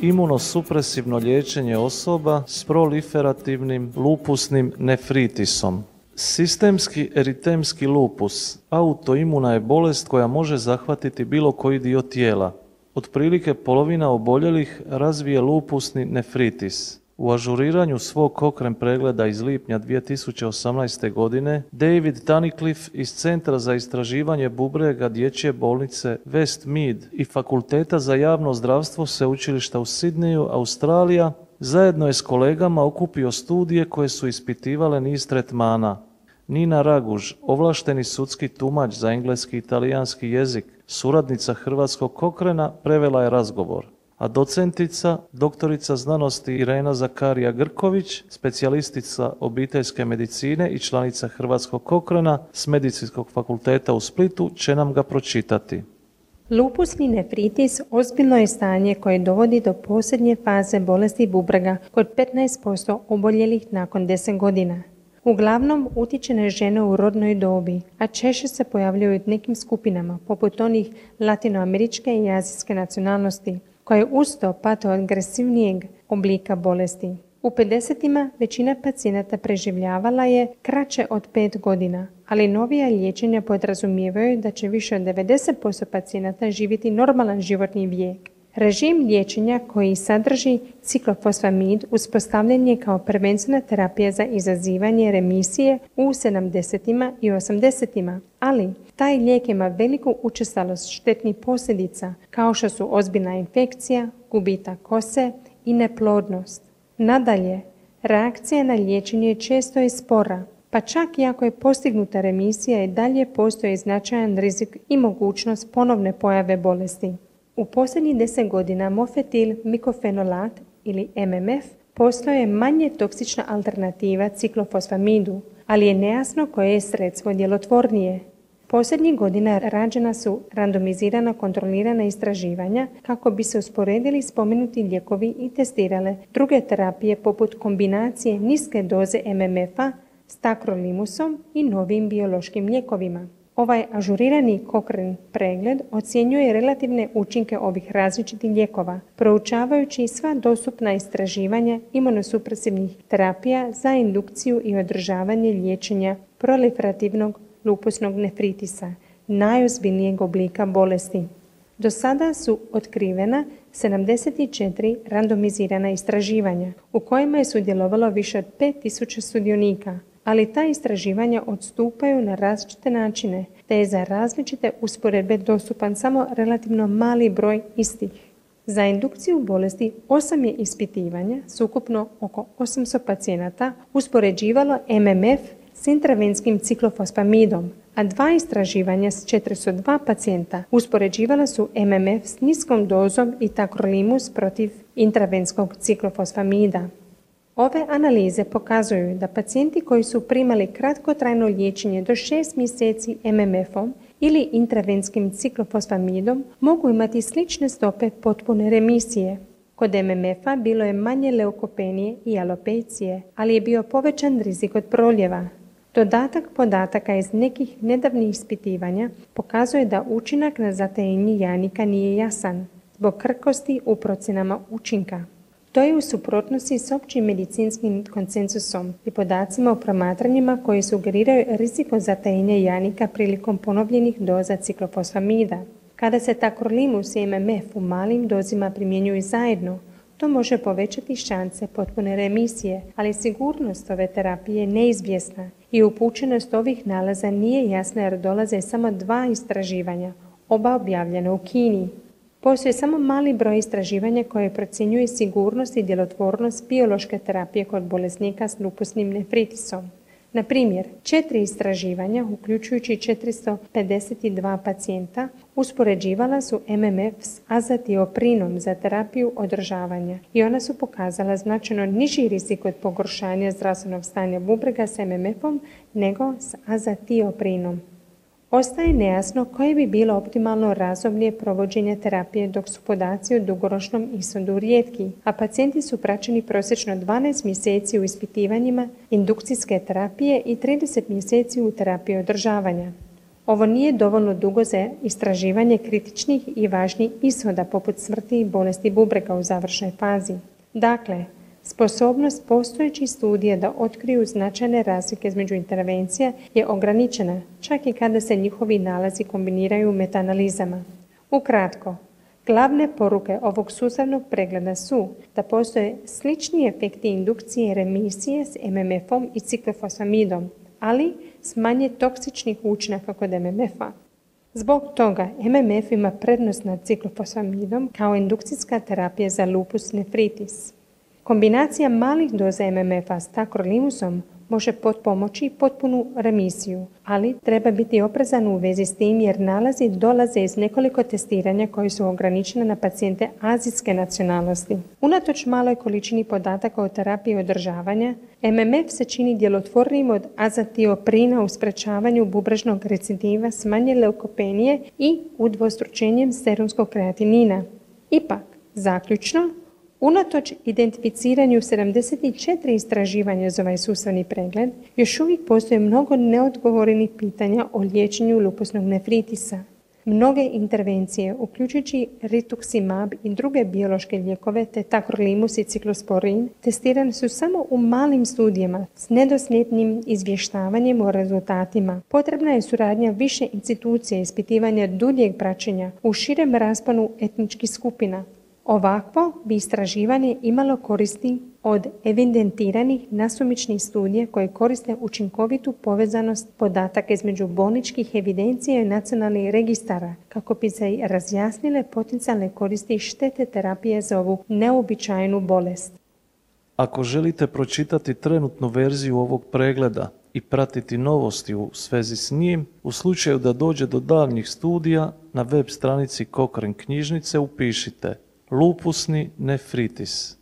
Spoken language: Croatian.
imunosupresivno liječenje osoba s proliferativnim lupusnim nefritisom. Sistemski eritemski lupus autoimuna je bolest koja može zahvatiti bilo koji dio tijela. Otprilike polovina oboljelih razvije lupusni nefritis. U ažuriranju svog kokren pregleda iz lipnja 2018. godine, David Tunnicliffe iz Centra za istraživanje bubrega dječje bolnice West Mead i Fakulteta za javno zdravstvo Sveučilišta u Sidneju, Australija, zajedno je s kolegama okupio studije koje su ispitivale niz tretmana. Nina Raguž, ovlašteni sudski tumač za engleski i italijanski jezik, suradnica Hrvatskog kokrena, prevela je razgovor a docentica, doktorica znanosti Irena Zakarija Grković, specijalistica obiteljske medicine i članica Hrvatskog kokrena s Medicinskog fakulteta u Splitu će nam ga pročitati. Lupusni nefritis ozbiljno je stanje koje dovodi do posljednje faze bolesti bubrega kod 15% oboljelih nakon 10 godina. Uglavnom utiče na žene u rodnoj dobi, a češće se pojavljaju u nekim skupinama, poput onih latinoameričke i azijske nacionalnosti, koje usto pate od agresivnijeg oblika bolesti. U 50. većina pacijenata preživljavala je kraće od 5 godina, ali novija liječenja podrazumijevaju da će više od 90% pacijenata živjeti normalan životni vijek. Režim liječenja koji sadrži ciklofosfamid uspostavljen je kao prevencijna terapija za izazivanje remisije u 70. i 80. ali taj lijek ima veliku učestalost štetnih posljedica kao što su ozbiljna infekcija, gubitak kose i neplodnost. Nadalje, reakcija na liječenje često je spora, pa čak i ako je postignuta remisija i dalje postoji značajan rizik i mogućnost ponovne pojave bolesti. U posljednjih deset godina mofetil mikofenolat ili MMF postoje manje toksična alternativa ciklofosfamidu, ali je nejasno koje je sredstvo djelotvornije. Posljednjih godina rađena su randomizirana kontrolirana istraživanja kako bi se usporedili spomenuti lijekovi i testirale druge terapije poput kombinacije niske doze MMF-a s takrolimusom i novim biološkim lijekovima. Ovaj ažurirani kokren pregled ocjenjuje relativne učinke ovih različitih lijekova, proučavajući sva dostupna istraživanja imunosupresivnih terapija za indukciju i održavanje liječenja proliferativnog lupusnog nefritisa, najozbiljnijeg oblika bolesti. Do sada su otkrivena 74 randomizirana istraživanja u kojima je sudjelovalo više od 5000 sudionika, ali ta istraživanja odstupaju na različite načine, te je za različite usporedbe dostupan samo relativno mali broj istih. Za indukciju bolesti osam je ispitivanja s ukupno oko 800 pacijenata uspoređivalo MMF s intravenskim ciklofosfamidom, a dva istraživanja s 402 pacijenta uspoređivala su MMF s niskom dozom i takrolimus protiv intravenskog ciklofosfamida. Ove analize pokazuju da pacijenti koji su primali kratkotrajno liječenje do 6 mjeseci MMF-om ili intravenskim ciklofosfamidom mogu imati slične stope potpune remisije. Kod MMF-a bilo je manje leukopenije i alopecije, ali je bio povećan rizik od proljeva. Dodatak podataka iz nekih nedavnih ispitivanja pokazuje da učinak na zatajenje janika nije jasan zbog krkosti u procjenama učinka. To je u suprotnosti s općim medicinskim konsensusom i podacima o promatranjima koji sugeriraju riziko zatajenja janika prilikom ponovljenih doza ciklofosfamida. Kada se takrolimus i MMF u malim dozima primjenjuju zajedno, to može povećati šanse potpune remisije, ali sigurnost ove terapije je neizvjesna i upućenost ovih nalaza nije jasna jer dolaze samo dva istraživanja, oba objavljena u Kini. Postoji samo mali broj istraživanja koje procjenjuje sigurnost i djelotvornost biološke terapije kod bolesnika s lupusnim nefritisom. Na primjer, četiri istraživanja, uključujući 452 pacijenta, uspoređivala su MMF s azatioprinom za terapiju održavanja i ona su pokazala značajno niži rizik od pogoršanja zdravstvenog stanja bubrega s MMF-om nego s azatioprinom. Ostaje nejasno koje bi bilo optimalno razdoblje provođenja terapije dok su podaci u dugoročnom ishodu rijetki, a pacijenti su praćeni prosječno 12 mjeseci u ispitivanjima indukcijske terapije i 30 mjeseci u terapiji održavanja. Ovo nije dovoljno dugo za istraživanje kritičnih i važnih ishoda poput smrti i bolesti bubrega u završnoj fazi. Dakle, sposobnost postojećih studija da otkriju značajne razlike između intervencija je ograničena, čak i kada se njihovi nalazi kombiniraju metanalizama. Ukratko, Glavne poruke ovog sustavnog pregleda su da postoje slični efekti indukcije remisije s MMF-om i ciklofosfamidom, ali s manje toksičnih učinaka kod MMF-a. Zbog toga MMF ima prednost nad ciklofosfamidom kao indukcijska terapija za lupus nefritis. Kombinacija malih doza MMF-a s takrolimusom može pomoći potpunu remisiju, ali treba biti oprezan u vezi s tim jer nalazi dolaze iz nekoliko testiranja koji su ograničene na pacijente azijske nacionalnosti. Unatoč maloj količini podataka o terapiji održavanja, MMF se čini djelotvornijim od azatioprina u sprečavanju bubrežnog recidiva s manje leukopenije i udvostručenjem serumskog kreatinina. Ipak, zaključno, Unatoč identificiranju 74 istraživanja za ovaj sustavni pregled, još uvijek postoje mnogo neodgovorenih pitanja o liječenju lupusnog nefritisa. Mnoge intervencije, uključujući rituximab i druge biološke lijekove te takrolimus i ciklosporin, testirane su samo u malim studijama s nedosljednim izvještavanjem o rezultatima. Potrebna je suradnja više institucija ispitivanja duljeg praćenja u širem rasponu etničkih skupina, Ovakvo bi istraživanje imalo koristi od evidentiranih nasumičnih studija koje koriste učinkovitu povezanost podataka između bolničkih evidencija i nacionalnih registara kako bi se razjasnile potencijalne koristi i štete terapije za ovu neobičajnu bolest. Ako želite pročitati trenutnu verziju ovog pregleda i pratiti novosti u svezi s njim, u slučaju da dođe do daljnjih studija, na web stranici Cochrane knjižnice upišite lupusni nefritis